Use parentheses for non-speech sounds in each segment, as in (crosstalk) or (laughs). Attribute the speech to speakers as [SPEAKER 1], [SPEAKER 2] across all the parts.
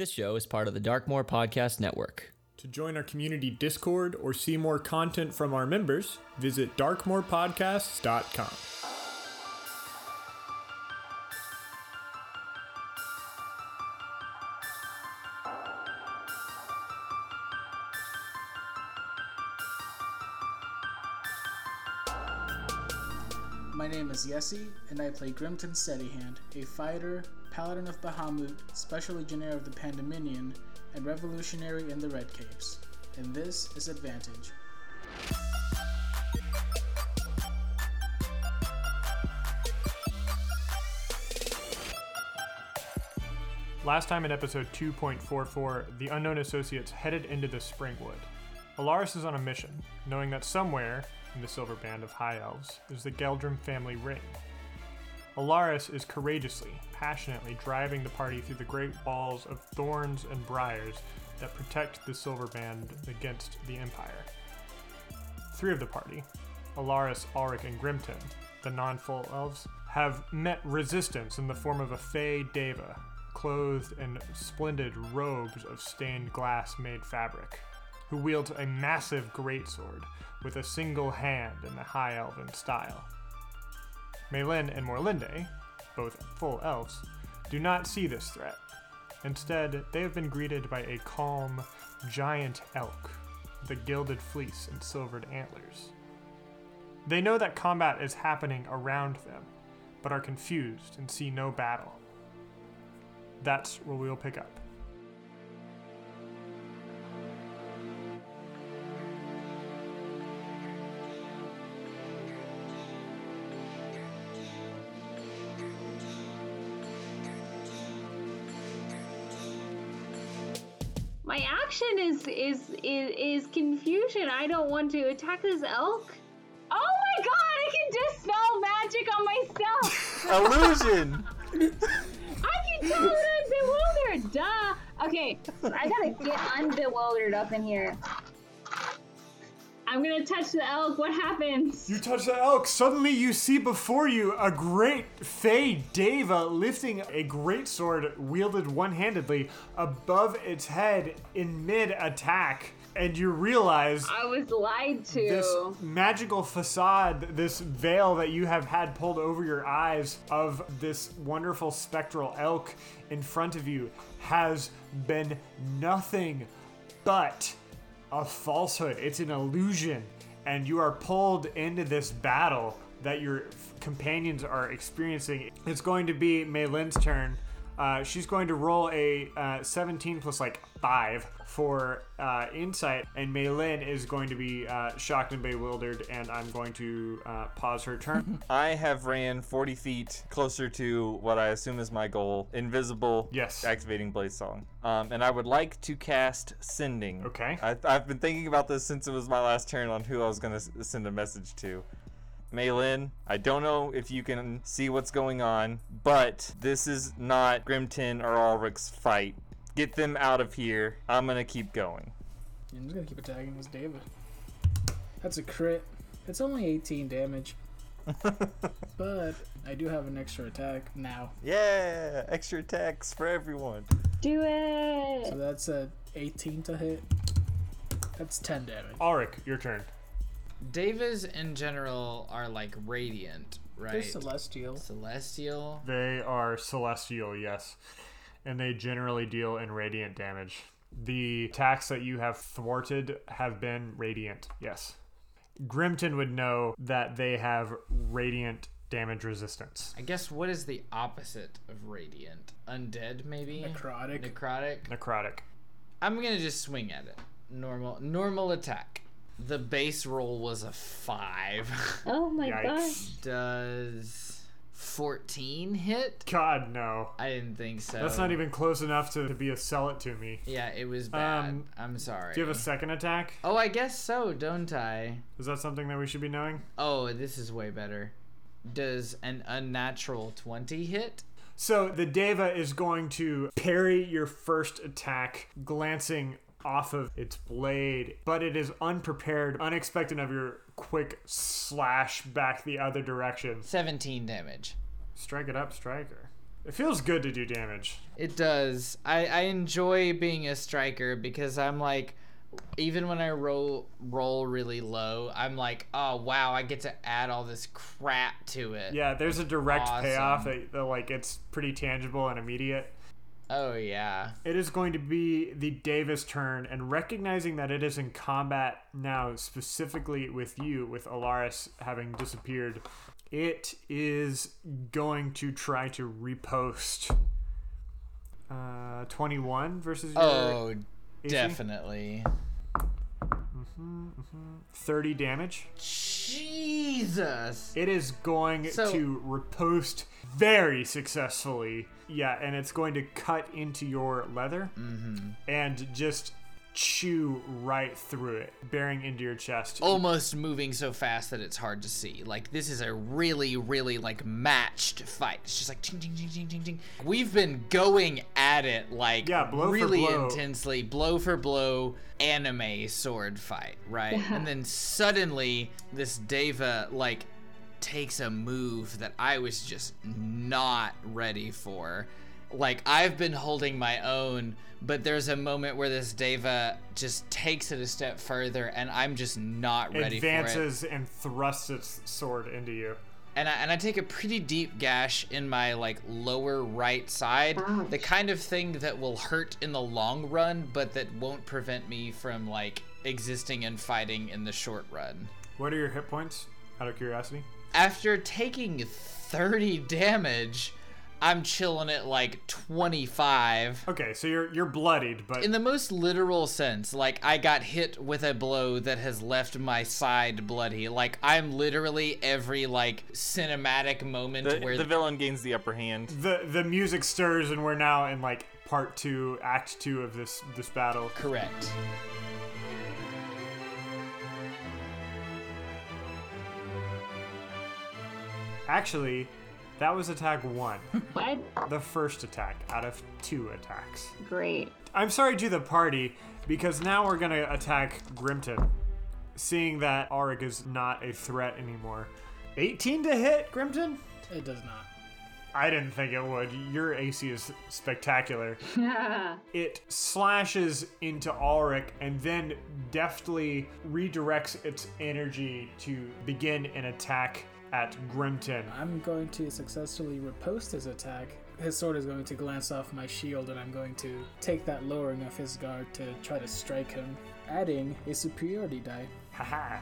[SPEAKER 1] This show is part of the Darkmoor Podcast Network.
[SPEAKER 2] To join our community Discord or see more content from our members, visit darkmoorpodcasts.com.
[SPEAKER 3] My name is Yessi, and I play Grimton Steadyhand, a fighter, paladin of Bahamut, special legionnaire of the Pandemonium, and revolutionary in the Red Capes. And this is Advantage.
[SPEAKER 2] Last time in episode 2.44, the unknown associates headed into the Springwood. Alaris is on a mission, knowing that somewhere in the Silver Band of High Elves is the Geldrum family ring. Alaris is courageously, passionately driving the party through the great walls of thorns and briars that protect the Silver Band against the Empire. Three of the party, Alaris, Ulrich, and Grimton, the non full elves, have met resistance in the form of a Fey Deva, clothed in splendid robes of stained glass made fabric, who wields a massive greatsword with a single hand in the High Elven style. Melin and Morlinde, both full elves, do not see this threat. Instead, they have been greeted by a calm, giant elk, with a gilded fleece and silvered antlers. They know that combat is happening around them, but are confused and see no battle. That's where we'll pick up.
[SPEAKER 4] My action is is is is confusion. I don't want to attack this elk. Oh my god! I can dispel magic on myself. (laughs)
[SPEAKER 5] Illusion!
[SPEAKER 4] I can tell that I'm bewildered. Duh. Okay, I gotta get unbewildered up in here. I'm gonna touch the elk. What happens?
[SPEAKER 2] You touch the elk. Suddenly, you see before you a great Fey Deva lifting a great sword wielded one-handedly above its head in mid-attack, and you realize
[SPEAKER 4] I was lied to.
[SPEAKER 2] this magical facade, this veil that you have had pulled over your eyes of this wonderful spectral elk in front of you has been nothing but a falsehood. It's an illusion. And you are pulled into this battle that your companions are experiencing. It's going to be Maylin's turn. Uh, she's going to roll a uh, 17 plus like 5 for uh, insight, and Maylin is going to be uh, shocked and bewildered, and I'm going to uh, pause her turn. (laughs)
[SPEAKER 5] I have ran 40 feet closer to what I assume is my goal invisible,
[SPEAKER 2] Yes.
[SPEAKER 5] activating Bladesong. Um, and I would like to cast Sending.
[SPEAKER 2] Okay.
[SPEAKER 5] I, I've been thinking about this since it was my last turn on who I was going to send a message to. Maylin, I don't know if you can see what's going on, but this is not Grimton or Ulrich's fight. Get them out of here. I'm gonna keep going.
[SPEAKER 3] I'm just gonna keep attacking this Deva. That's a crit. It's only 18 damage. (laughs) but I do have an extra attack now.
[SPEAKER 5] Yeah, extra attacks for everyone.
[SPEAKER 4] Do it.
[SPEAKER 3] So that's a 18 to hit. That's 10 damage.
[SPEAKER 2] Ulrich, your turn.
[SPEAKER 6] Devas in general are like radiant, right?
[SPEAKER 3] They're
[SPEAKER 6] right?
[SPEAKER 3] celestial.
[SPEAKER 6] Celestial.
[SPEAKER 2] They are celestial, yes. And they generally deal in radiant damage. The attacks that you have thwarted have been radiant, yes. Grimton would know that they have radiant damage resistance.
[SPEAKER 6] I guess what is the opposite of radiant? Undead, maybe.
[SPEAKER 3] Necrotic.
[SPEAKER 6] Necrotic.
[SPEAKER 2] Necrotic.
[SPEAKER 6] I'm gonna just swing at it. Normal, normal attack. The base roll was a five.
[SPEAKER 4] Oh my
[SPEAKER 2] Yikes.
[SPEAKER 4] gosh.
[SPEAKER 6] Does 14 hit?
[SPEAKER 2] God, no.
[SPEAKER 6] I didn't think so.
[SPEAKER 2] That's not even close enough to, to be a sell it to me.
[SPEAKER 6] Yeah, it was bad.
[SPEAKER 2] Um,
[SPEAKER 6] I'm sorry.
[SPEAKER 2] Do you have a second attack?
[SPEAKER 6] Oh, I guess so, don't I?
[SPEAKER 2] Is that something that we should be knowing?
[SPEAKER 6] Oh, this is way better. Does an unnatural 20 hit?
[SPEAKER 2] So the Deva is going to parry your first attack, glancing off of its blade, but it is unprepared, unexpected of your quick slash back the other direction.
[SPEAKER 6] 17 damage.
[SPEAKER 2] Strike it up, striker. It feels good to do damage.
[SPEAKER 6] It does. I, I enjoy being a striker because I'm like, even when I roll roll really low, I'm like, oh wow, I get to add all this crap to it.
[SPEAKER 2] Yeah, there's a direct
[SPEAKER 6] Awesome.
[SPEAKER 2] payoff that, that like it's pretty tangible and immediate.
[SPEAKER 6] Oh yeah.
[SPEAKER 2] It is going to be the Deva's turn, and recognizing that it is in combat now, specifically with you, with Alaris having disappeared, it is going to try to riposte. Uh, 21 versus your
[SPEAKER 6] Oh,
[SPEAKER 2] AC?
[SPEAKER 6] definitely.
[SPEAKER 2] 30 damage.
[SPEAKER 6] Jesus.
[SPEAKER 2] It is going
[SPEAKER 6] So-
[SPEAKER 2] to riposte very successfully. Yeah, and it's going to cut into your leather mm-hmm. and just chew right through it, bearing into your chest.
[SPEAKER 6] Almost moving so fast that it's hard to see. Like this is a really, really like matched fight. It's just like ching, ching, ching, ching, ching, ching. We've been going at it like
[SPEAKER 2] Yeah, blow for
[SPEAKER 6] really
[SPEAKER 2] blow.
[SPEAKER 6] intensely, blow for blow, anime sword fight, right? (laughs) and then suddenly this Deva like takes a move that I was just not ready for. Like I've been holding my own, but there's a moment where this Deva just takes it a step further, and I'm just not ready for it.
[SPEAKER 2] advances and thrusts its sword into you.
[SPEAKER 6] And I, and I take a pretty deep gash in my like lower right side, the kind of thing that will hurt in the long run, but that won't prevent me from like existing and fighting in the short run.
[SPEAKER 2] What are your hit points? Out of curiosity.
[SPEAKER 6] After taking 30 damage, I'm chilling at like 25.
[SPEAKER 2] Okay, so you're you're bloodied, but
[SPEAKER 6] In the most literal sense, like I got hit with a blow that has left my side bloody. Like I'm literally every like cinematic moment
[SPEAKER 5] The,
[SPEAKER 6] where
[SPEAKER 5] the villain gains the upper hand.
[SPEAKER 2] the the music stirs, and we're now in like part two, act two of this this battle.
[SPEAKER 6] correct.
[SPEAKER 2] Actually, that was attack one, (laughs)
[SPEAKER 4] What?
[SPEAKER 2] the first attack out of two attacks.
[SPEAKER 4] Great.
[SPEAKER 2] I'm sorry to the party because now we're gonna attack Grimton, seeing that Auric is not a threat anymore. 18 to hit, Grimton?
[SPEAKER 3] It does not.
[SPEAKER 2] I didn't think it would. Your AC is spectacular. (laughs) it slashes into Ulrich and then deftly redirects its energy to begin an attack at Grimton.
[SPEAKER 3] I'm going to successfully riposte his attack. His sword is going to glance off my shield, and I'm going to take that lowering of his guard to try to strike him, adding a superiority die.
[SPEAKER 2] Haha.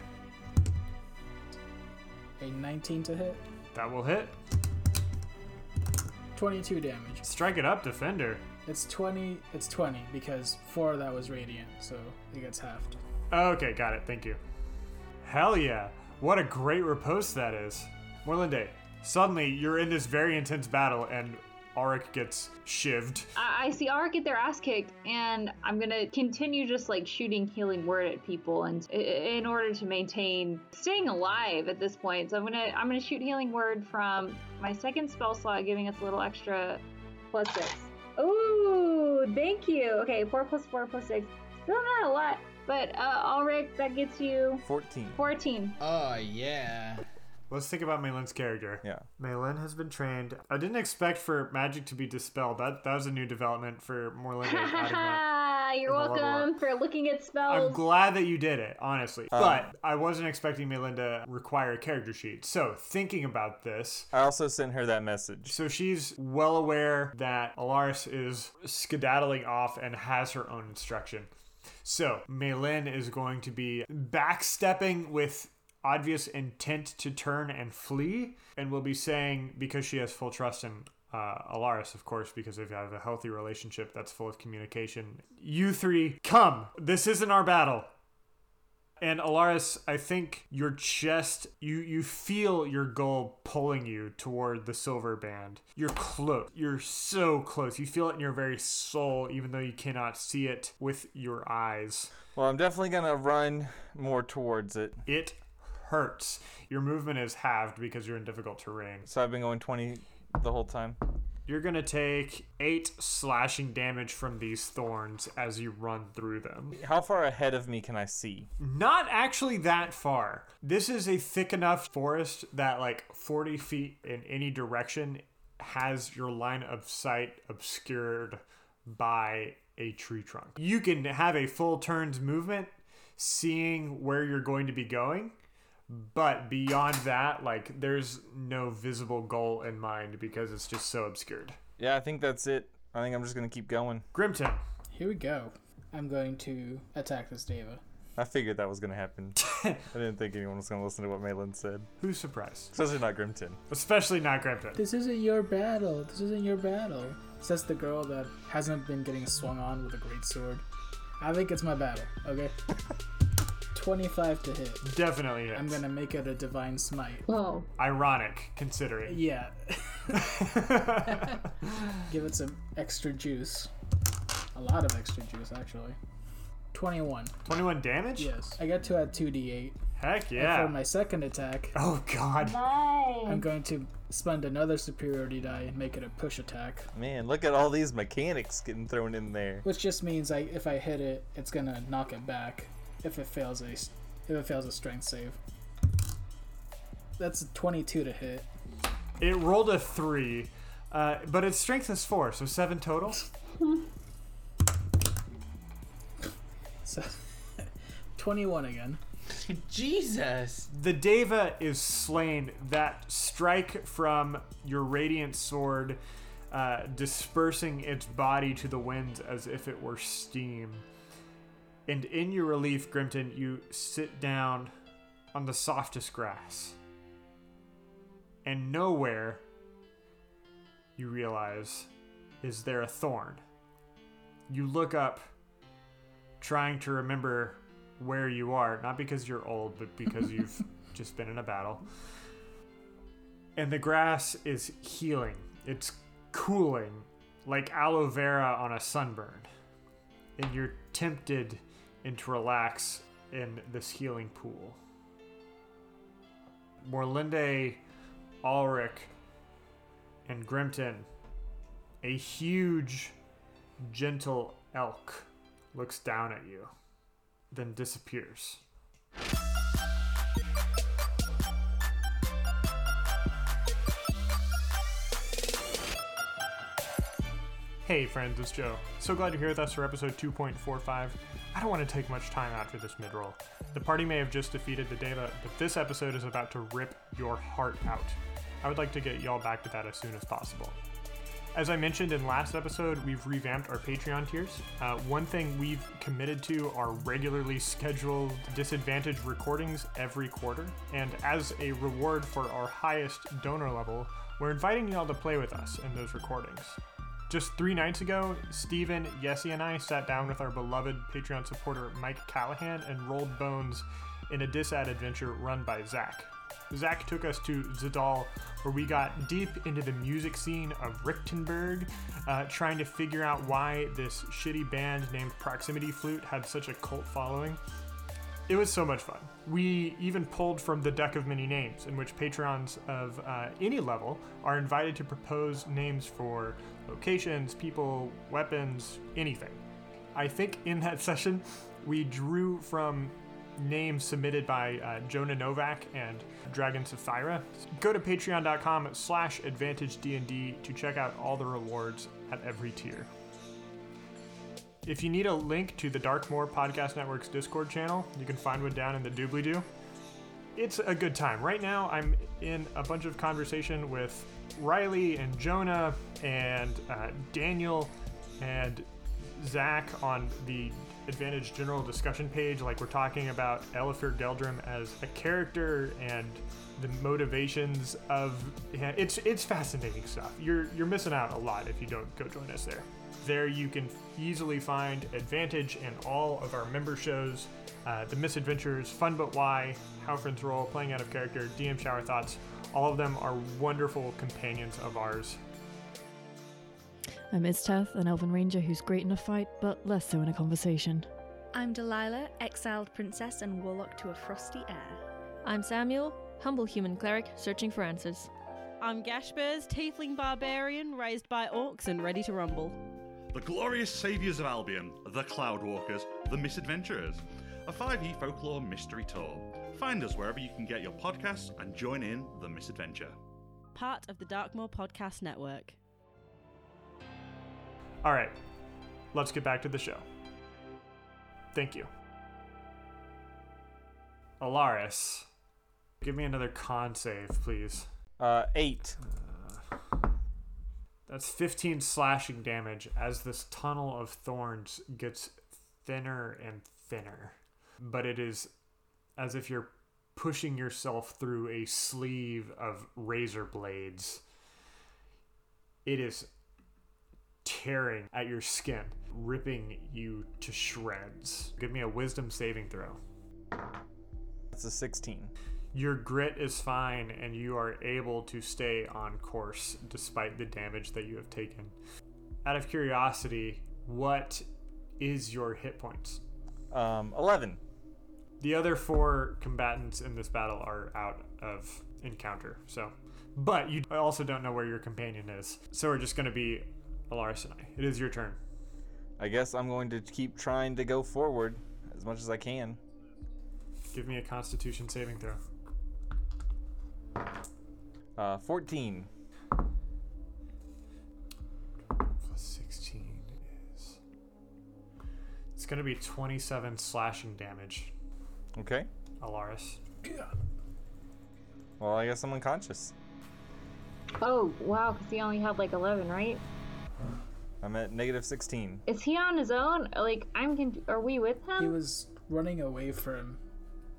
[SPEAKER 3] A 19 to hit,
[SPEAKER 2] That will hit.
[SPEAKER 3] 22 damage.
[SPEAKER 2] Strike it up, Defender.
[SPEAKER 3] It's 20. It's 20 because four of that was radiant, so it gets halved.
[SPEAKER 2] Okay, got it. Thank you. Hell yeah. What a great riposte that is. Morlinde, suddenly you're in this very intense battle and Auric gets shivved.
[SPEAKER 4] I, see Arik get their ass kicked, and I'm gonna continue just like shooting healing word at people, and in order to maintain staying alive at this point. So I'm gonna I'm gonna shoot healing word from my second spell slot, giving us a little extra plus six. Ooh, thank you. Okay, four plus four plus six. Still not a lot, but uh, Ulrich, that gets you
[SPEAKER 5] 14.
[SPEAKER 4] 14.
[SPEAKER 6] Oh yeah.
[SPEAKER 2] Let's think about Malin's character.
[SPEAKER 5] Yeah.
[SPEAKER 2] Malin has been trained. I didn't expect for magic to be dispelled. That that was a new development for Morlinde. adding that.
[SPEAKER 4] You're
[SPEAKER 2] in the level
[SPEAKER 4] welcome for looking at spells.
[SPEAKER 2] I'm glad that you did it, honestly.
[SPEAKER 5] Um,
[SPEAKER 2] but I wasn't expecting Malin to require a character sheet. So, thinking about this,
[SPEAKER 5] I also sent her that message.
[SPEAKER 2] So she's well aware that Alaris is skedaddling off and has her own instruction. So Malin is going to be backstepping with obvious intent to turn and flee, and will be saying, because she has full trust in uh, Alaris, of course, because they have a healthy relationship that's full of communication. You three, come! This isn't our battle. And Alaris, I think your chest, you you feel your goal pulling you toward the silver band. You're close. You're so close. You feel it in your very soul, even though you cannot see it with your eyes.
[SPEAKER 5] Well, I'm definitely gonna run more towards it.
[SPEAKER 2] It hurts. Your movement is halved because you're in difficult terrain.
[SPEAKER 5] So I've been going 20 the whole time.
[SPEAKER 2] You're gonna take eight slashing damage from these thorns as you run through them.
[SPEAKER 5] How far ahead of me can I see?
[SPEAKER 2] Not actually that far. This is a thick enough forest that, like, 40 feet in any direction has your line of sight obscured by a tree trunk. You can have a full turns movement, seeing where you're going to be going, but beyond that, like there's no visible goal in mind because it's just so obscured.
[SPEAKER 5] Yeah, I think that's it. I think I'm just gonna keep going.
[SPEAKER 2] Grimton,
[SPEAKER 3] Here we go. I'm going to attack this Deva.
[SPEAKER 5] I figured that was gonna happen. (laughs) I didn't think anyone was gonna listen to what Malin said,
[SPEAKER 2] who's surprised?
[SPEAKER 5] especially not Grimton.
[SPEAKER 2] Especially not Grimton.
[SPEAKER 3] This isn't your battle. This isn't your battle. Says the girl that hasn't been getting swung on with a great sword. I think it's my battle, okay? (laughs) 25 to hit.
[SPEAKER 2] Definitely hits.
[SPEAKER 3] I'm gonna make it a divine smite.
[SPEAKER 4] Whoa.
[SPEAKER 2] Ironic, considering.
[SPEAKER 3] Yeah. (laughs) (laughs) Give it some extra juice. A lot of extra juice, actually. 21.
[SPEAKER 2] 21 damage?
[SPEAKER 3] Yes. I get to add 2d8.
[SPEAKER 2] Heck
[SPEAKER 3] And
[SPEAKER 2] yeah.
[SPEAKER 3] for my second attack,
[SPEAKER 2] Oh god.
[SPEAKER 3] I'm going to spend another superiority die and make it a push attack.
[SPEAKER 5] Man, look at all these mechanics getting thrown in there.
[SPEAKER 3] Which just means I, if I hit it, it's gonna knock it back. If it fails a, s- if it fails a strength save. That's a 22 to hit.
[SPEAKER 2] It rolled a 3, uh, but its strength is 4, so 7 total. (laughs)
[SPEAKER 3] So 21 again. (laughs)
[SPEAKER 6] Jesus.
[SPEAKER 2] The Deva is slain. That strike from your radiant sword, uh, dispersing its body to the winds as if it were steam. And in your relief, Grimton, you sit down on the softest grass. And nowhere, you realize, is there a thorn. You look up, trying to remember where you are, not because you're old, but because (laughs) you've just been in a battle. And the grass is healing. It's cooling like aloe vera on a sunburn. And you're tempted into relax in this healing pool. Morlinde, Ulrich, and Grimton, a huge, gentle elk looks down at you then disappears. Hey friends, it's Joe. So glad you're here with us for episode 2.45. I don't want to take much time after this mid-roll. The party may have just defeated the Deva, but this episode is about to rip your heart out. I would like to get y'all back to that as soon as possible. As I mentioned in last episode, we've revamped our Patreon tiers. Uh, one thing we've committed to are regularly scheduled disadvantage recordings every quarter. And as a reward for our highest donor level, we're inviting y'all to play with us in those recordings. Just three nights ago, Steven, Yessie, and I sat down with our beloved Patreon supporter Mike Callahan and rolled bones in a Disad adventure run by Zach. Zach took us to Zadal, where we got deep into the music scene of Richtenberg, uh, trying to figure out why this shitty band named Proximity Flute had such a cult following. It was so much fun. We even pulled from the deck of many names, in which patrons of uh, any level are invited to propose names for locations, people, weapons, anything. I think in that (laughs) session, we drew from names submitted by uh, Jonah Novak and Dragon Sapphira. Go to patreon.com slash advantagednd to check out all the rewards at every tier. If you need a link to the Darkmoor Podcast Network's Discord channel, you can find one down in the doobly doo. It's a good time. Right now, I'm in a bunch of conversation with Riley and Jonah and uh, Daniel and Zach on the Advantage General discussion page. Like, we're talking about Elifir Geldrim as a character and the motivations of yeah, it's it's fascinating stuff. You're you're missing out a lot if you don't go join us there. There you can easily find Advantage and all of our member shows, uh, the Misadventures, Fun But Why, How Friends Roll, Playing Out of Character, DM Shower Thoughts. All of them are wonderful companions of ours.
[SPEAKER 7] I'm Isteth, an elven ranger who's great in a fight, but less so in a conversation.
[SPEAKER 8] I'm Delilah, exiled princess and warlock to a frosty air.
[SPEAKER 9] I'm Samuel, humble human cleric searching for answers.
[SPEAKER 10] I'm Gashbears, tiefling barbarian raised by orcs and ready to rumble.
[SPEAKER 11] The glorious saviours of Albion, the Cloudwalkers, the Misadventurers, a 5e folklore mystery tour. Find us wherever you can get your podcasts and join in the misadventure.
[SPEAKER 10] part of the Darkmoor Podcast Network.
[SPEAKER 2] All right, let's get back to the show. Thank you. Alaris, give me another con save, please.
[SPEAKER 5] Uh, eight.
[SPEAKER 2] That's 15 slashing damage as this tunnel of thorns gets thinner and thinner. But it is as if you're pushing yourself through a sleeve of razor blades. It is tearing at your skin, ripping you to shreds. Give me a wisdom saving throw.
[SPEAKER 5] That's a 16.
[SPEAKER 2] Your grit is fine and you are able to stay on course despite the damage that you have taken. Out of curiosity, what is your hit points?
[SPEAKER 5] Um, 11.
[SPEAKER 2] The other four combatants in this battle are out of encounter, so. But you also don't know where your companion is. So we're just going to be Alaris and I. It is your turn.
[SPEAKER 5] I guess I'm going to keep trying to go forward as much as I can.
[SPEAKER 2] Give me a constitution saving throw.
[SPEAKER 5] Uh, 14.
[SPEAKER 2] Plus 16 is. It's going to be 27 slashing damage,
[SPEAKER 5] Okay.
[SPEAKER 2] Alaris.
[SPEAKER 5] Well, I guess I'm unconscious.
[SPEAKER 4] Oh, wow, because he only had like 11, right?
[SPEAKER 5] I'm at negative 16.
[SPEAKER 4] Is he on his own? Like, I'm. Con- are we with him?
[SPEAKER 3] He was running away from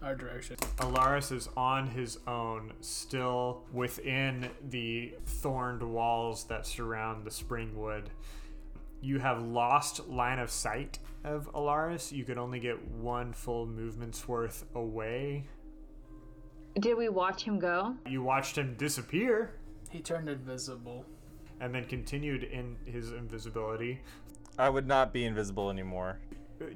[SPEAKER 3] our direction.
[SPEAKER 2] Alaris is on his own, still within the thorned walls that surround the Springwood. You have lost line of sight of Alaris. You could only get one full movement's worth away.
[SPEAKER 4] Did we watch him go?
[SPEAKER 2] You watched him disappear
[SPEAKER 3] He turned invisible.
[SPEAKER 2] and then continued in his invisibility.
[SPEAKER 5] I would not be invisible anymore.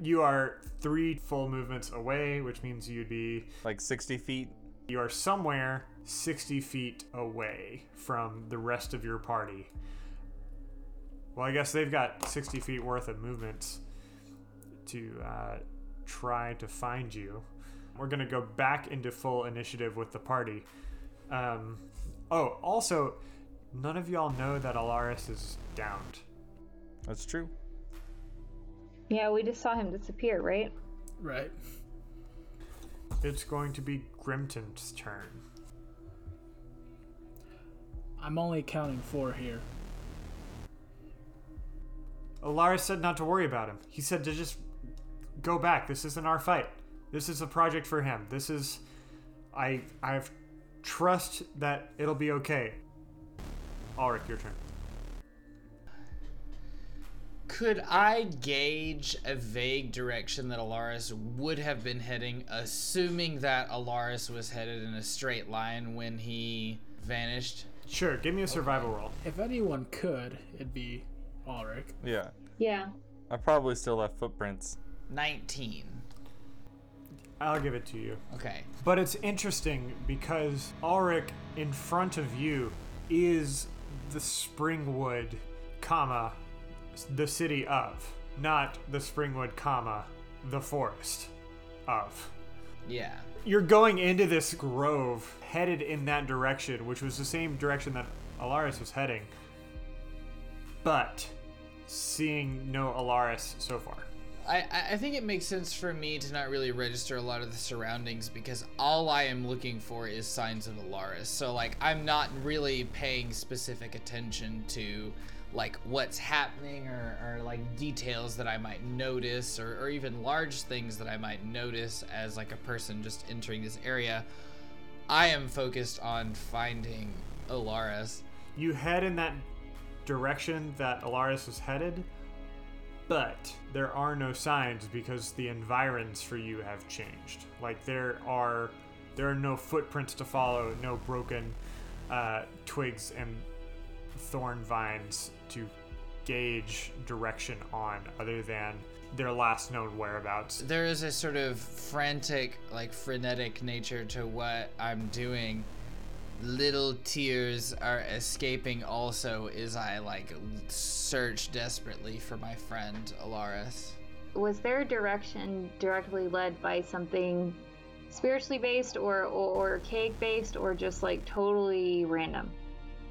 [SPEAKER 2] You are three full movements away, which means you'd be
[SPEAKER 5] Like 60 feet.
[SPEAKER 2] You are somewhere 60 feet away from the rest of your party. Well, I guess they've got 60 feet worth of movements to uh, try to find you. We're going to go back into full initiative with the party. Um, oh, also, none of y'all know that Alaris is downed.
[SPEAKER 5] That's true.
[SPEAKER 4] Yeah, we just saw him disappear, right?
[SPEAKER 3] Right.
[SPEAKER 2] It's going to be Grimton's turn.
[SPEAKER 3] I'm only counting four here.
[SPEAKER 2] Alaris said not to worry about him. He said to just go back. This isn't our fight. This is a project for him. This is I I have trust that it'll be okay. Ulrich, your turn.
[SPEAKER 6] Could I gauge a vague direction that Alaris would have been heading, assuming that Alaris was headed in a straight line when he vanished?
[SPEAKER 2] Sure, give me a survival roll.
[SPEAKER 3] If anyone could, it'd be Ulrich.
[SPEAKER 5] Yeah.
[SPEAKER 4] Yeah.
[SPEAKER 5] I probably still left footprints.
[SPEAKER 6] 19.
[SPEAKER 2] I'll give it to you.
[SPEAKER 6] Okay.
[SPEAKER 2] But it's interesting because Ulrich in front of you is the Springwood, comma, the city of, not the Springwood, comma, the forest of.
[SPEAKER 6] Yeah.
[SPEAKER 2] You're going into this grove headed in that direction, which was the same direction that Alaris was heading, but seeing no Alaris so far.
[SPEAKER 6] I, I- think it makes sense for me to not really register a lot of the surroundings because all I am looking for is signs of Alaris. So like I'm not really paying specific attention to like what's happening or, or like details that I might notice or, or even large things that I might notice as like a person just entering this area. I am focused on finding Alaris.
[SPEAKER 2] You head in that direction that Alaris is headed, but there are no signs because the environs for you have changed. Like there are there are no footprints to follow, no broken uh, twigs and thorn vines to gauge direction on, other than their last known whereabouts.
[SPEAKER 6] there is a sort of frantic, like frenetic nature to what I'm doing. Little tears are escaping also as I like search desperately for my friend Alaris.
[SPEAKER 4] Was their direction directly led by something spiritually based or, or, or archaic based or just like totally random?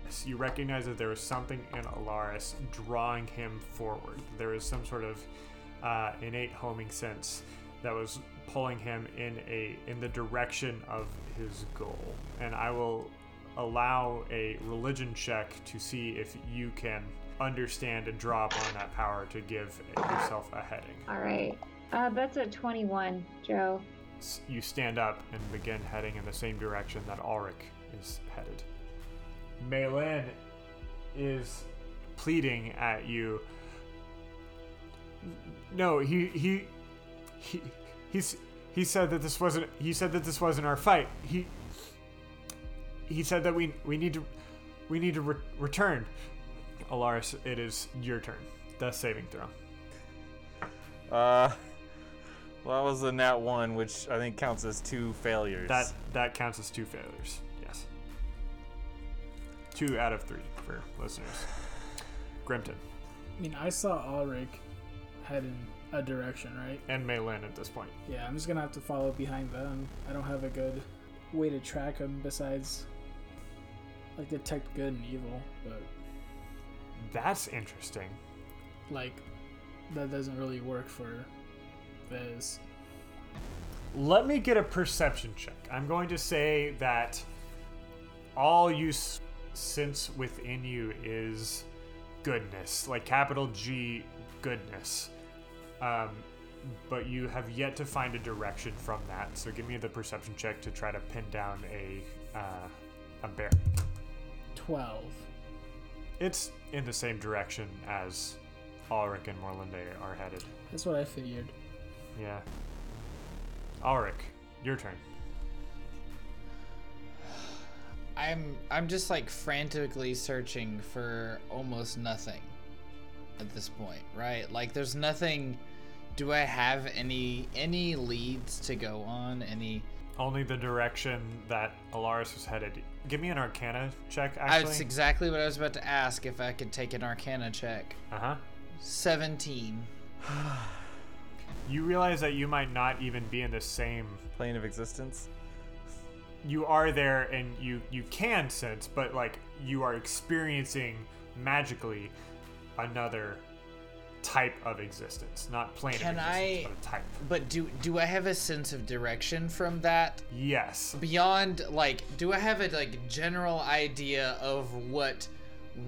[SPEAKER 2] Alaris. You recognize that there was something in Alaris drawing him forward. There was some sort of uh, innate homing sense that was pulling him in a in the direction of his goal. And I will allow a religion check to see if you can understand and draw upon that power to give yourself a heading.
[SPEAKER 4] All right. Uh, that's a 21, Joe.
[SPEAKER 2] You stand up and begin heading in the same direction that Ulrich is headed. Malin is pleading at you. No, he he he he's he said that this wasn't he said that this wasn't our fight. He he said that we we need to we need to re- return. Alaris, it is your turn. Death saving throw.
[SPEAKER 5] Uh, well, that was a nat one, which I think counts as two failures.
[SPEAKER 2] That that counts as two failures. Yes. Two out of three for listeners. Grimton
[SPEAKER 3] I mean, I saw Ulrich head in a direction, right?
[SPEAKER 2] and Maylin at this point.
[SPEAKER 3] Yeah, I'm just gonna have to follow behind them. I don't have a good way to track them besides like detect good and evil, but
[SPEAKER 2] That's interesting.
[SPEAKER 3] like that doesn't really work for Vez.
[SPEAKER 2] Let me get a perception check. I'm going to say that all you s- sense within you is goodness, like capital G goodness. Um, but you have yet to find a direction from that. So give me the perception check to try to pin down a uh, a bear.
[SPEAKER 3] Twelve.
[SPEAKER 2] It's in the same direction as Ulrich and Morlinde are headed.
[SPEAKER 3] That's what I figured.
[SPEAKER 2] Yeah. Ulrich, your turn.
[SPEAKER 6] I'm I'm just like frantically searching for almost nothing at this point, right? Like there's nothing do I have any any leads to go on? Any
[SPEAKER 2] Only the direction that Alaris was headed. Give me an Arcana check, actually.
[SPEAKER 6] That's exactly what I was about to ask if I could take an arcana check.
[SPEAKER 2] Uh huh.
[SPEAKER 6] 17. (sighs)
[SPEAKER 2] You realize that you might not even be in the same.
[SPEAKER 5] plane of existence.
[SPEAKER 2] You are there, and you you can sense, but like you are experiencing magically another type of existence, not plane
[SPEAKER 6] Can
[SPEAKER 2] of
[SPEAKER 6] I
[SPEAKER 2] existence, but a type.
[SPEAKER 6] But do do I have a sense of direction from that?
[SPEAKER 2] Yes.
[SPEAKER 6] Beyond like do I have a like general idea of what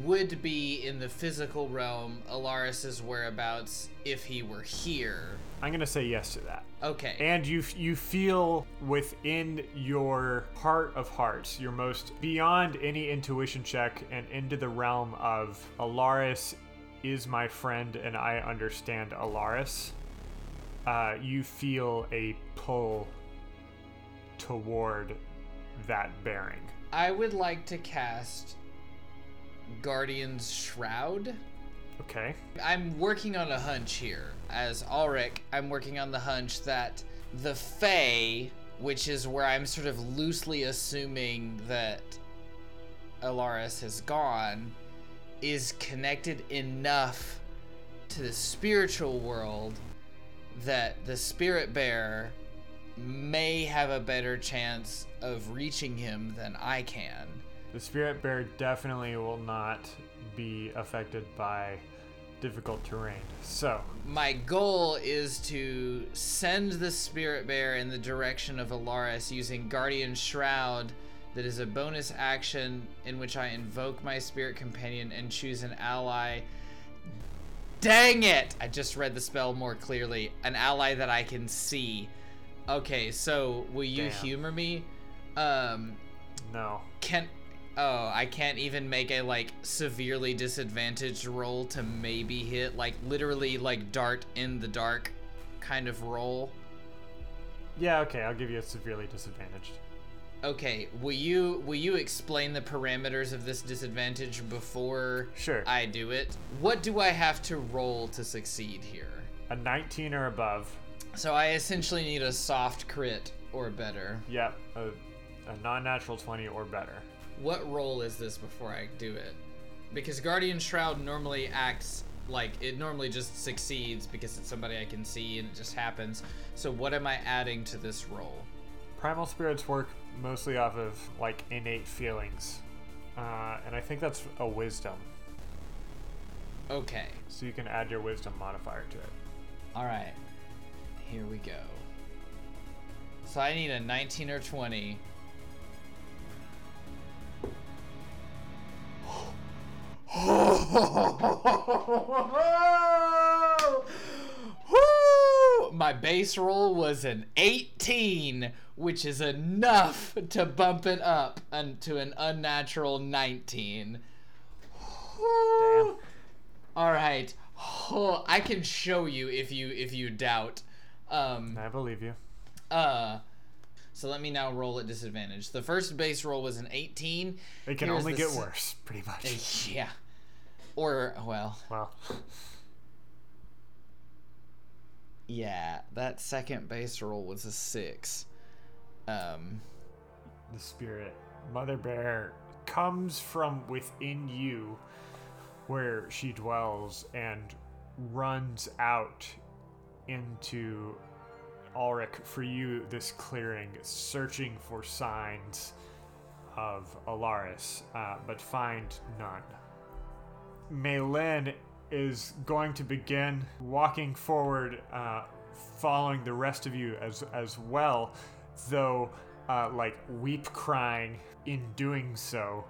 [SPEAKER 6] would be in the physical realm Alaris's whereabouts if he were here?
[SPEAKER 2] I'm gonna say yes to that.
[SPEAKER 6] Okay.
[SPEAKER 2] And you you feel within your heart of hearts, your most beyond any intuition check, and into the realm of Alaris is my friend, and I understand Alaris. Uh, you feel a pull toward that bearing.
[SPEAKER 6] I would like to cast Guardian's Shroud.
[SPEAKER 2] Okay.
[SPEAKER 6] I'm working on a hunch here. As Ulrich, I'm working on the hunch that the Fae, which is where I'm sort of loosely assuming that Alaris has gone, is connected enough to the spiritual world that the spirit bearer may have a better chance of reaching him than I can.
[SPEAKER 2] The spirit bear definitely will not be affected by difficult terrain. So,
[SPEAKER 6] My goal is to send the spirit bear in the direction of Alaris using Guardian Shroud. That is a bonus action in which I invoke my spirit companion and choose an ally. Dang it! I just read the spell more clearly. An ally that I can see. Okay, so will you
[SPEAKER 2] Damn.
[SPEAKER 6] humor me? Um,
[SPEAKER 2] no.
[SPEAKER 6] Can't. oh i can't even make a like severely disadvantaged roll to maybe hit like literally like dart in the dark kind of roll
[SPEAKER 2] Yeah, okay, I'll give you a severely disadvantaged.
[SPEAKER 6] Okay will you will you explain the parameters of this disadvantage before
[SPEAKER 2] Sure.
[SPEAKER 6] i do it what do i have to roll to succeed here
[SPEAKER 2] A 19 or above.
[SPEAKER 6] so i essentially need a soft crit or better
[SPEAKER 2] Yep, a, a non natural 20 or better.
[SPEAKER 6] What roll is this before I do it? Because Guardian Shroud normally acts like it normally just succeeds because it's somebody I can see and it just happens. So what am I adding to this roll?
[SPEAKER 2] Primal spirits work mostly off of like innate feelings. Uh, and I think that's a wisdom.
[SPEAKER 6] Okay.
[SPEAKER 2] So you can add your wisdom modifier to it.
[SPEAKER 6] All right. Here we go. So I need a 19 or 20. (laughs) My base roll was an 18, which is enough to bump it up to an unnatural 19. Damn. All right. Oh, I can show you if you if you doubt. Um,
[SPEAKER 2] I believe you.
[SPEAKER 6] Uh, so let me now roll at disadvantage. The first base roll was an 18.
[SPEAKER 2] It can
[SPEAKER 6] Here's
[SPEAKER 2] only get worse, pretty much. (laughs)
[SPEAKER 6] Yeah. Or well.
[SPEAKER 2] Well.
[SPEAKER 6] Yeah, that second base roll was a six. Um,
[SPEAKER 2] the spirit, Mother Bear, comes from within you where she dwells and runs out into Ulrich for you, this clearing, searching for signs of Alaris, uh, but find none. Maylin is going to begin walking forward, uh, following the rest of you as as well, though uh, like weep crying in doing so.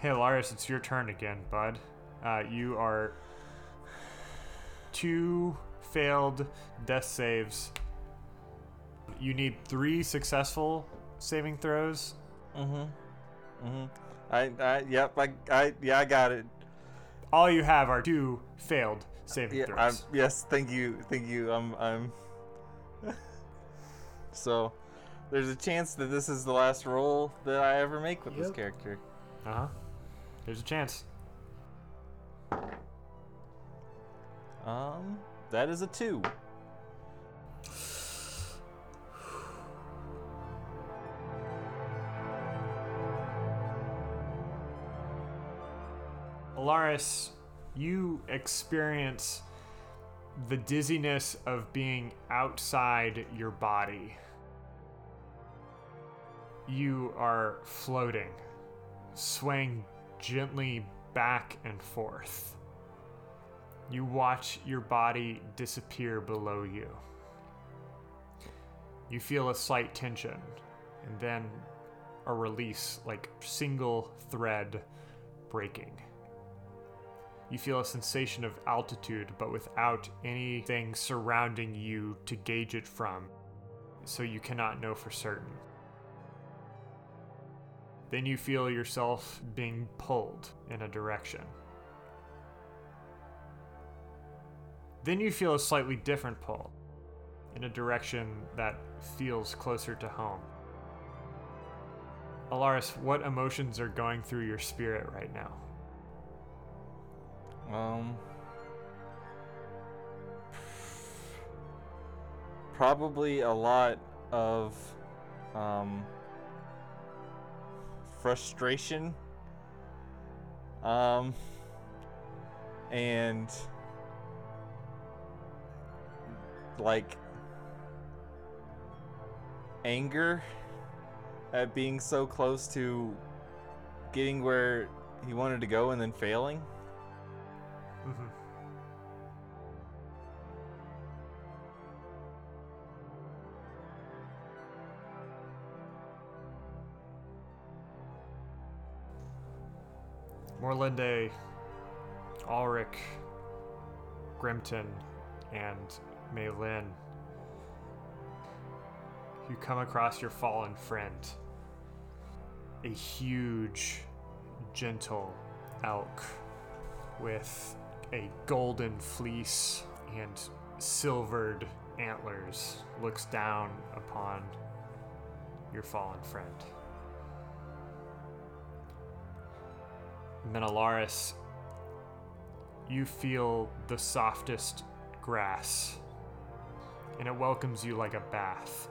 [SPEAKER 2] Hey, Alaris, it's your turn again, bud. Uh, you are two failed death saves. You need three successful saving throws.
[SPEAKER 5] Mm-hmm. Mm-hmm. I, I, yep, I, I, yeah, I got it.
[SPEAKER 2] All you have are two failed saving
[SPEAKER 5] Yeah,
[SPEAKER 2] throws.
[SPEAKER 5] I'm, yes, thank you, thank you. I'm, I'm. (laughs) so, there's a chance that this is the last roll that I ever make with this character.
[SPEAKER 2] Uh huh. There's a chance.
[SPEAKER 5] Um, that is a two.
[SPEAKER 2] Alaris, you experience the dizziness of being outside your body. You are floating, swaying gently back and forth. You watch your body disappear below you. You feel a slight tension, and then a release, like single thread breaking. You feel a sensation of altitude, but without anything surrounding you to gauge it from, so you cannot know for certain. Then you feel yourself being pulled in a direction. Then you feel a slightly different pull, in a direction that feels closer to home. Alaris, what emotions are going through your spirit right now?
[SPEAKER 5] Um, probably a lot of um, frustration. Um, and like anger at being so close to getting where he wanted to go and then failing.
[SPEAKER 2] Mm-hmm. Morlinde, Ulrich, Grimton, and Maylin. You come across your fallen friend. A huge, gentle elk with a golden fleece and silvered antlers looks down upon your fallen friend. Menelaris, you feel the softest grass, and it welcomes you like a bath.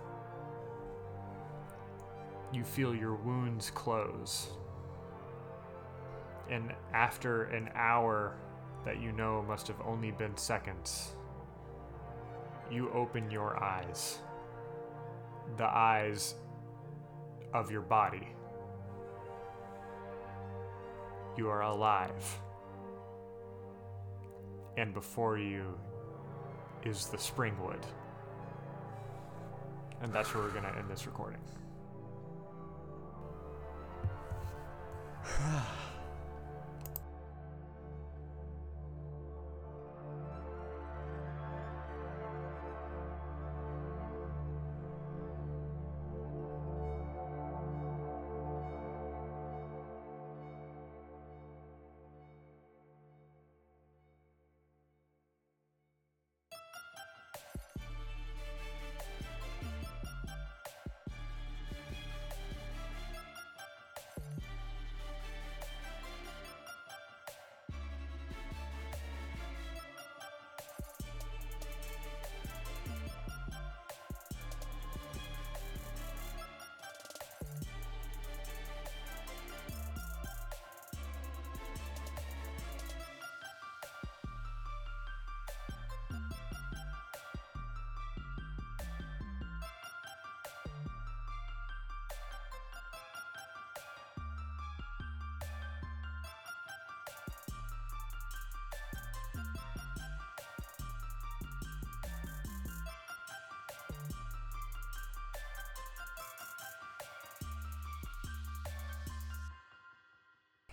[SPEAKER 2] You feel your wounds close. And after an hour that you know must have only been seconds, you open your eyes. The eyes of your body. you are alive. And before you is the Springwood. And that's where we're going to end this recording. (sighs) (sighs)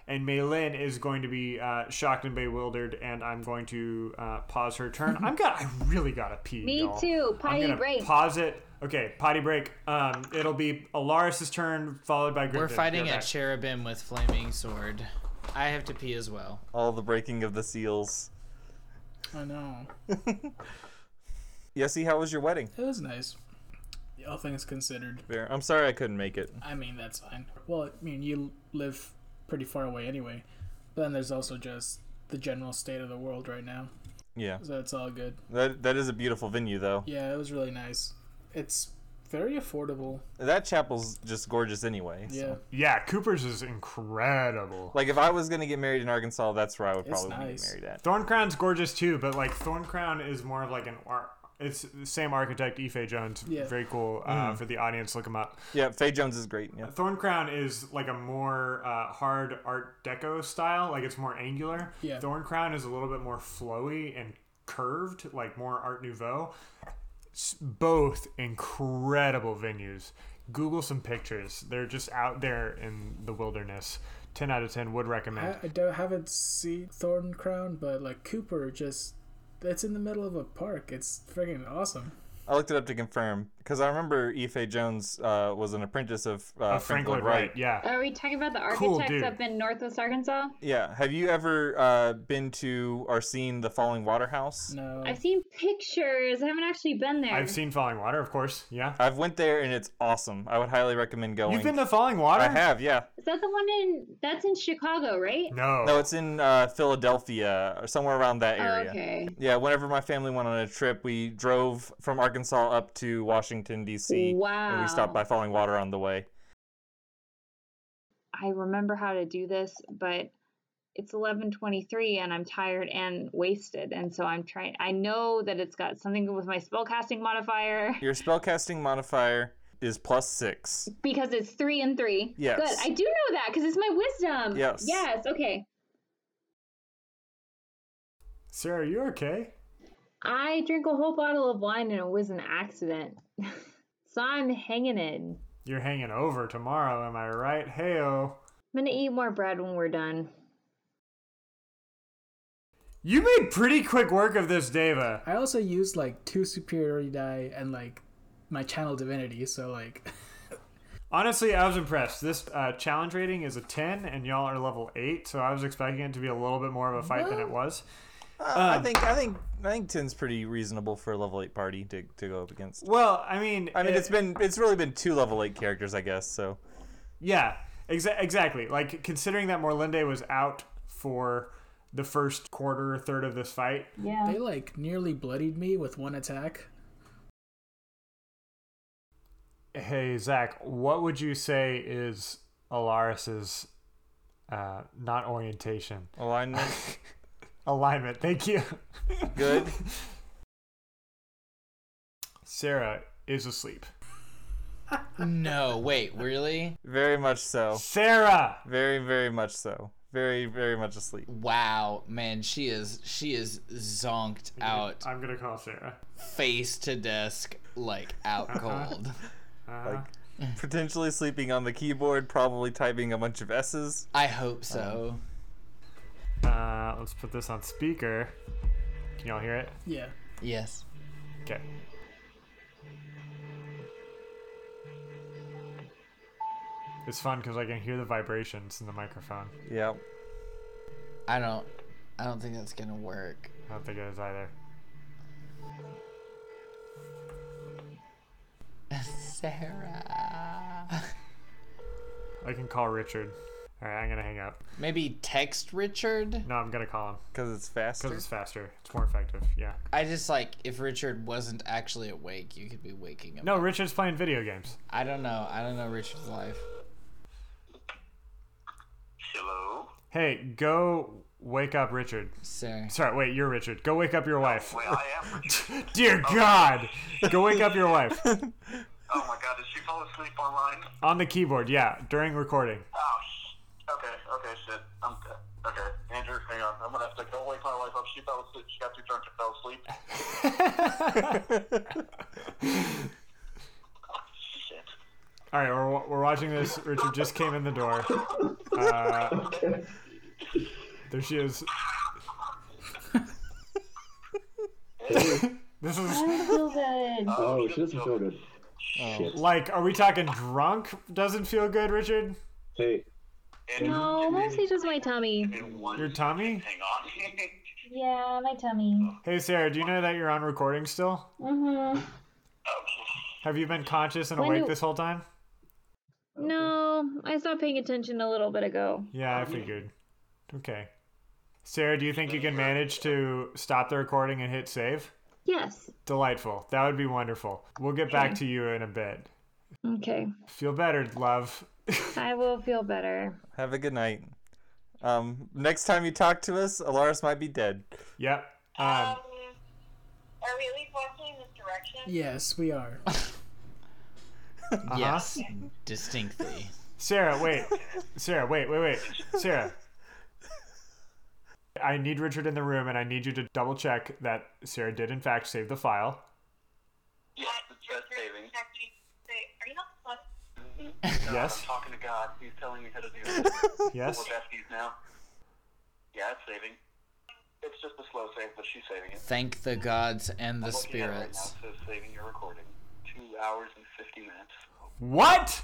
[SPEAKER 2] and Maylin is going to be uh, shocked and bewildered, and I'm going to uh, pause her turn. (laughs) I'm got, I really gotta pee.
[SPEAKER 4] Me
[SPEAKER 2] y'all.
[SPEAKER 4] too.
[SPEAKER 2] I'm
[SPEAKER 4] Potty
[SPEAKER 2] gonna
[SPEAKER 4] break.
[SPEAKER 2] Pause it. Okay, potty break. Um, it'll be Alaris's turn, followed by.
[SPEAKER 6] Griffin.
[SPEAKER 2] We're
[SPEAKER 6] fighting
[SPEAKER 2] Be
[SPEAKER 6] a cherubim with flaming sword. I have to pee as well.
[SPEAKER 5] All the breaking of the seals.
[SPEAKER 3] I know. (laughs)
[SPEAKER 5] Yessie, how was your wedding?
[SPEAKER 3] It was nice. All things considered.
[SPEAKER 5] Fair. I'm sorry I couldn't make it.
[SPEAKER 3] I mean, that's fine. Well, I mean, you live pretty far away anyway. But then there's also just the general state of the world right now.
[SPEAKER 5] Yeah.
[SPEAKER 3] So it's all good.
[SPEAKER 5] That that is a beautiful venue though.
[SPEAKER 3] Yeah, it was really nice. It's very affordable.
[SPEAKER 5] That chapel's just gorgeous anyway. so.
[SPEAKER 3] Yeah.
[SPEAKER 2] Yeah, Cooper's is incredible.
[SPEAKER 5] Like if I was gonna get married in Arkansas, that's where I would
[SPEAKER 3] It's
[SPEAKER 5] probably
[SPEAKER 3] nice.
[SPEAKER 5] get married at.
[SPEAKER 2] Thorncrown's gorgeous too, but like Thorncrown is more of like an art. It's the same architect, Ife Jones.
[SPEAKER 3] Yeah.
[SPEAKER 2] Very cool uh, for the audience. Look him up.
[SPEAKER 5] Yeah, Fay Jones is great. Yeah.
[SPEAKER 2] Thorncrown is like a more uh, hard Art Deco style, like it's more angular.
[SPEAKER 3] Yeah.
[SPEAKER 2] Thorncrown is a little bit more flowy and curved, like more Art Nouveau. S- both incredible venues. Google some pictures. They're just out there in the wilderness. 10 out of 10 would recommend.
[SPEAKER 3] I, I don't haven't seen Thorncrown, but like Cooper just it's in the middle of a park. It's freaking awesome.
[SPEAKER 5] I looked it up to confirm because I remember Ife Jones uh, was an apprentice of uh,
[SPEAKER 2] Uh,
[SPEAKER 5] Frank
[SPEAKER 2] Frank
[SPEAKER 5] Lloyd
[SPEAKER 2] Lloyd
[SPEAKER 5] Wright.
[SPEAKER 2] Wright, yeah.
[SPEAKER 4] Are we talking about the architects
[SPEAKER 2] dude.
[SPEAKER 4] up in Northwest Arkansas?
[SPEAKER 5] Yeah. Have you ever uh, been to or seen the Fallingwater House?
[SPEAKER 3] No.
[SPEAKER 4] I've seen pictures. I haven't actually been there.
[SPEAKER 2] I've seen Fallingwater, of course. Yeah.
[SPEAKER 5] I've went there and it's awesome. I would highly recommend going.
[SPEAKER 2] You've been to Fallingwater?
[SPEAKER 5] I have, yeah.
[SPEAKER 4] Is that the one in? That's in Chicago, right?
[SPEAKER 2] No.
[SPEAKER 5] No, it's in uh, Philadelphia or somewhere around that
[SPEAKER 4] Oh,
[SPEAKER 5] area.
[SPEAKER 4] okay.
[SPEAKER 5] Yeah, whenever my family went on a trip, we drove from Arkansas up to Washington D.C. and
[SPEAKER 4] Wow.
[SPEAKER 5] we stopped by Fallingwater on the way.
[SPEAKER 4] I remember how to do this, but it's 11:23 and I'm tired and wasted, and so I'm trying. I know that it's got something with my spellcasting modifier
[SPEAKER 5] Your spellcasting modifier is plus six.
[SPEAKER 4] because it's three and three.
[SPEAKER 5] Yes.
[SPEAKER 4] Good. I do know that because it's my wisdom.
[SPEAKER 5] Yes.
[SPEAKER 4] Yes. Okay.
[SPEAKER 2] Sarah, are you okay?
[SPEAKER 4] I drink a whole bottle of wine and it was an accident, (laughs) so I'm hanging in.
[SPEAKER 2] You're hanging over tomorrow, am I right? Heyo.
[SPEAKER 4] I'm gonna eat more bread when we're done.
[SPEAKER 2] You made pretty quick work of this, Deva.
[SPEAKER 3] I also used like two superiority die and like my channel divinity, so like (laughs)
[SPEAKER 2] Honestly, I was impressed. This uh, challenge rating is a 10, and y'all are level 8, so I was expecting it to be a little bit more of a fight than it was.
[SPEAKER 5] Uh, I
[SPEAKER 2] Um,
[SPEAKER 5] think I think I think ten's pretty reasonable for a level eight party to, to go up against.
[SPEAKER 2] Well, I mean,
[SPEAKER 5] I mean,
[SPEAKER 2] it-
[SPEAKER 5] it's been it's really been two level eight characters, I guess. So
[SPEAKER 2] Yeah, exa- exactly. Like, considering that Morlinde was out for the first quarter, third of this fight,
[SPEAKER 4] Yeah.
[SPEAKER 3] they like nearly bloodied me with one attack.
[SPEAKER 2] Hey, Zach, what would you say is Alaris's uh, not orientation?
[SPEAKER 5] alignment, (laughs)
[SPEAKER 2] Alignment. Thank you.
[SPEAKER 5] good. (laughs)
[SPEAKER 2] Sarah is asleep.
[SPEAKER 6] No, wait, really?
[SPEAKER 5] Very much so.
[SPEAKER 2] Sarah!
[SPEAKER 5] Very very much so. Very, very much asleep.
[SPEAKER 6] Wow, man, she is she is zonked out,
[SPEAKER 2] I'm gonna call Sarah.
[SPEAKER 6] face to desk, like out cold.
[SPEAKER 2] Uh,
[SPEAKER 5] Like, potentially sleeping on the keyboard, probably typing a bunch of S's.
[SPEAKER 6] I hope so.
[SPEAKER 2] Uh, let's put this on speaker. Can y'all hear it?
[SPEAKER 3] Yeah.
[SPEAKER 6] Yes.
[SPEAKER 2] Okay. It's fun because I can hear the vibrations in the microphone.
[SPEAKER 5] Yep.
[SPEAKER 6] I don't I don't think that's gonna work.
[SPEAKER 2] I don't think it is either. (laughs)
[SPEAKER 6] Sarah.
[SPEAKER 2] I can call Richard. All right, I'm gonna hang up.
[SPEAKER 6] Maybe text Richard?
[SPEAKER 2] No, I'm gonna call him
[SPEAKER 5] Because it's faster.
[SPEAKER 2] because it's faster. It's more effective. Yeah.
[SPEAKER 6] I just like if Richard wasn't actually awake, you could be waking him.
[SPEAKER 2] No,
[SPEAKER 6] up.
[SPEAKER 2] Richard's playing video games.
[SPEAKER 6] I don't know. I don't know Richard's life.
[SPEAKER 12] Hello?
[SPEAKER 2] Hey, go wake up Richard.
[SPEAKER 6] Sarah.
[SPEAKER 2] Sorry, wait, you're Richard. Go wake up your oh, wife.
[SPEAKER 12] Wait, I am Richard. (laughs)
[SPEAKER 2] Dear God, go wake up your wife (laughs)
[SPEAKER 12] oh my god, did she fall asleep online?
[SPEAKER 2] on the keyboard. Yeah, during recording.
[SPEAKER 12] Oh, sh- okay, okay, shit. I'm dead. Okay, Andrew, hang on. I'm gonna have to go wake my wife up. She fell asleep. She got too drunk and fell asleep. (laughs)
[SPEAKER 2] All right, we're, we're watching this. Richard just came in the door. Uh, there she is. (laughs) this is
[SPEAKER 4] I don't feel good.
[SPEAKER 13] Oh, she doesn't feel good. Shit.
[SPEAKER 2] like, are we talking drunk? Doesn't feel good, Richard.
[SPEAKER 13] Hey,
[SPEAKER 4] No, mostly just my tummy.
[SPEAKER 2] Your tummy?
[SPEAKER 12] Hang on. (laughs)
[SPEAKER 4] Yeah, my tummy.
[SPEAKER 2] Hey, Sarah, do you know that you're on recording still?
[SPEAKER 4] Mm-hmm.
[SPEAKER 2] Have you been conscious and
[SPEAKER 4] When
[SPEAKER 2] awake
[SPEAKER 4] you-
[SPEAKER 2] this whole time?
[SPEAKER 4] No, I stopped paying attention a little bit ago.
[SPEAKER 2] Yeah, I figured. Okay. Sarah, do you think you can manage to stop the recording and hit save?
[SPEAKER 4] Yes.
[SPEAKER 2] Delightful. That would be wonderful. We'll get back to you in a bit.
[SPEAKER 4] Okay.
[SPEAKER 2] Feel better, love.
[SPEAKER 4] I will feel better.
[SPEAKER 5] Have a good night. Um, next time you talk to us, Alaris might be dead.
[SPEAKER 2] Yep. Um,
[SPEAKER 14] Are we at least walking in this direction?
[SPEAKER 3] Yes, we are. (laughs)
[SPEAKER 2] Uh-huh.
[SPEAKER 6] Yes, distinctly.
[SPEAKER 2] Sarah, wait. Sarah, wait, wait, wait. Sarah. I need Richard in the room and I need you to double check that Sarah did in fact save the file.
[SPEAKER 12] Yes, it's just saving.
[SPEAKER 14] Are you not the
[SPEAKER 2] Yes.
[SPEAKER 12] I'm talking to God. He's telling me how to do it. (laughs)
[SPEAKER 2] Yes.
[SPEAKER 12] We're besties now. Yeah, it's saving. It's just a slow save, but she's saving it.
[SPEAKER 6] Thank the gods and the
[SPEAKER 12] I'm looking at right now.
[SPEAKER 6] spirits.
[SPEAKER 12] Saving your recording. Two hours and 50 minutes.
[SPEAKER 2] What?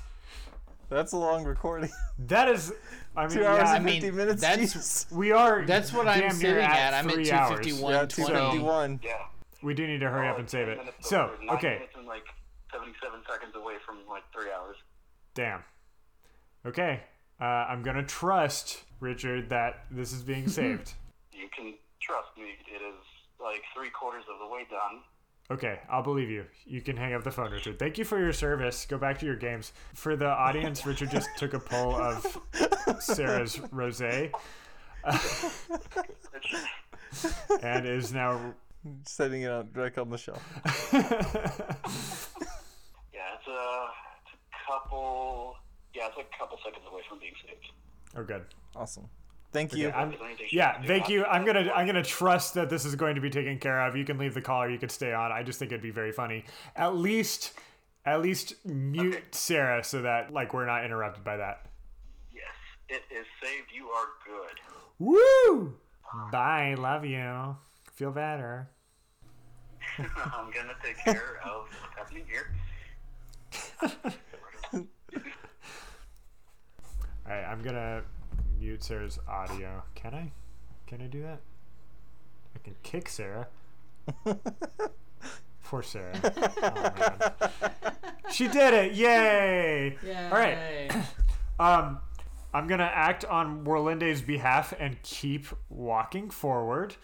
[SPEAKER 5] That's a long recording.
[SPEAKER 2] That is I mean,
[SPEAKER 5] Two hours
[SPEAKER 2] yeah,
[SPEAKER 5] and 50 minutes.
[SPEAKER 6] that's-
[SPEAKER 5] jeez.
[SPEAKER 2] we are
[SPEAKER 6] That's what I'm
[SPEAKER 2] damn
[SPEAKER 6] sitting
[SPEAKER 2] at,
[SPEAKER 6] at. I'm at
[SPEAKER 2] three hours.
[SPEAKER 6] 251.
[SPEAKER 5] Yeah,
[SPEAKER 6] 20.
[SPEAKER 5] 251.
[SPEAKER 12] Yeah.
[SPEAKER 2] We do need to hurry
[SPEAKER 12] Oh,
[SPEAKER 2] up and save it.
[SPEAKER 12] 10
[SPEAKER 2] So,
[SPEAKER 12] over, nine
[SPEAKER 2] okay.
[SPEAKER 12] minutes and like 77 seconds away from like three hours.
[SPEAKER 2] Damn. Okay. Uh, I'm gonna trust Richard that this is being (laughs) saved.
[SPEAKER 12] You can trust me. It is like three quarters of the way done.
[SPEAKER 2] Okay, I'll believe you. You can hang up the phone, Richard. Thank you for your service. Go back to your games. For the audience, Richard just took a pull of Sarah's rosé (laughs) and is now.
[SPEAKER 5] Setting it out direct on the shelf. (laughs)
[SPEAKER 12] Yeah, it's a, it's a couple. Yeah, it's like a couple seconds away from being saved.
[SPEAKER 2] Oh, good.
[SPEAKER 5] Awesome. Thank
[SPEAKER 2] Okay,
[SPEAKER 5] you.
[SPEAKER 2] I'm- yeah, thank you. I'm gonna I'm gonna trust that this is going to be taken care of. You can leave the call or you could stay on. I just think it'd be very funny. At least at least mute Sarah so that like we're not interrupted by that.
[SPEAKER 12] Yes, it is saved. You are good.
[SPEAKER 2] Woo! Bye. Love you. Feel better. (laughs)
[SPEAKER 12] I'm gonna take care of what's happening here. (laughs)
[SPEAKER 2] All right, I'm gonna mute Sarah's audio. Can I? Can I do that? I can kick Sarah. (laughs) Poor Sarah. Oh, man. She did it! Yay! All right. (clears throat) Um, I'm gonna act on Warlinde's behalf and keep walking forward.